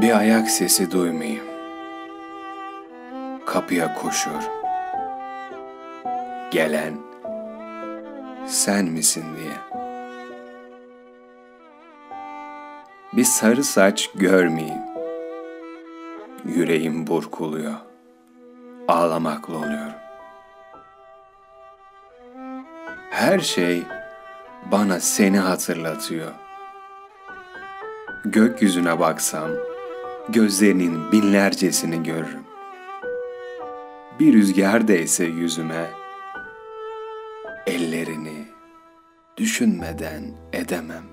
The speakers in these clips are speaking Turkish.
Bir ayak sesi duymayayım. Kapıya koşuyor. Gelen sen misin diye. Bir sarı saç görmeyeyim. Yüreğim burkuluyor. Ağlamakla oluyorum. Her şey bana seni hatırlatıyor. Gökyüzüne baksam, gözlerinin binlercesini görürüm. Bir rüzgar değse yüzüme, ellerini düşünmeden edemem.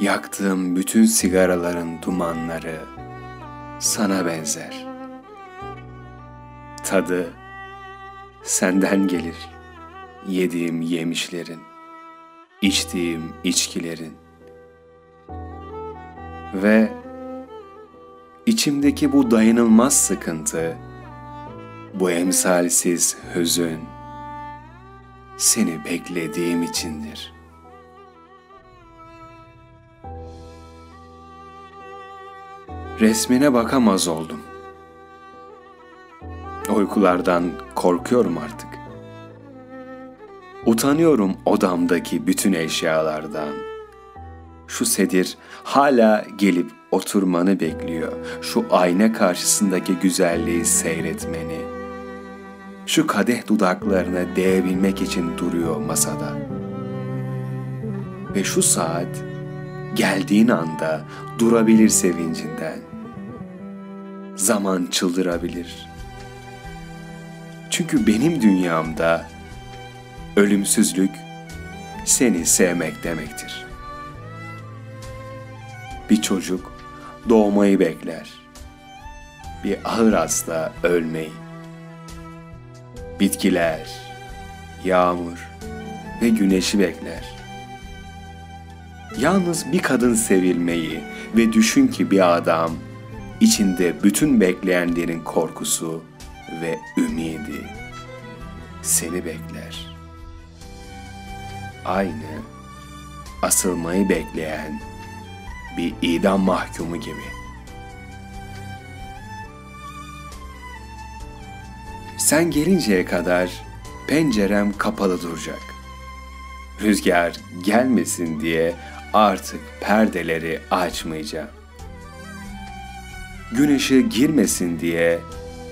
Yaktığım bütün sigaraların dumanları sana benzer. Tadı senden gelir. Yediğim yemişlerin, içtiğim içkilerin ve içimdeki bu dayanılmaz sıkıntı, bu emsalsiz hüzün seni beklediğim içindir. Resmine bakamaz oldum. Uykulardan korkuyorum artık. Utanıyorum odamdaki bütün eşyalardan. Şu sedir hala gelip oturmanı bekliyor. Şu ayna karşısındaki güzelliği seyretmeni. Şu kadeh dudaklarına değebilmek için duruyor masada. Ve şu saat geldiğin anda durabilir sevincinden. Zaman çıldırabilir. Çünkü benim dünyamda ölümsüzlük seni sevmek demektir. Bir çocuk doğmayı bekler. Bir ağır hasta ölmeyi. Bitkiler, yağmur ve güneşi bekler. Yalnız bir kadın sevilmeyi ve düşün ki bir adam içinde bütün bekleyenlerin korkusu ve ümidi seni bekler. Aynı asılmayı bekleyen bir idam mahkumu gibi. Sen gelinceye kadar pencerem kapalı duracak. Rüzgar gelmesin diye artık perdeleri açmayacağım. Gün ışığı girmesin diye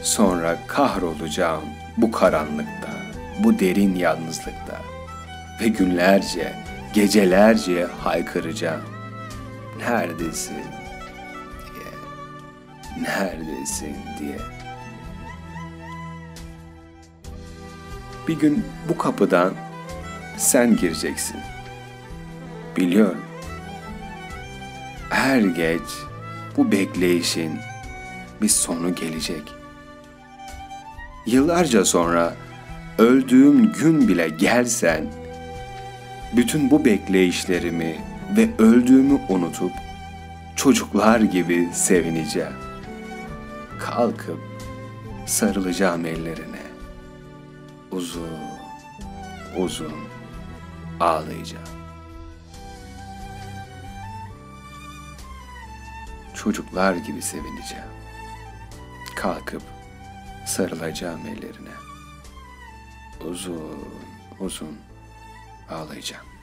sonra kahrolacağım bu karanlıkta, bu derin yalnızlıkta ve günlerce, gecelerce haykıracağım. Neredesin diye, neredesin diye. Bir gün bu kapıdan sen gireceksin. Biliyorum. Her geç bu bekleyişin bir sonu gelecek. Yıllarca sonra öldüğüm gün bile gelsen, bütün bu bekleyişlerimi ve öldüğümü unutup çocuklar gibi sevineceğim. Kalkıp sarılacağım ellerine. Uzun, uzun ağlayacağım. Çocuklar gibi sevineceğim. Kalkıp sarılacağım ellerine. Uzun, uzun ağlayacağım.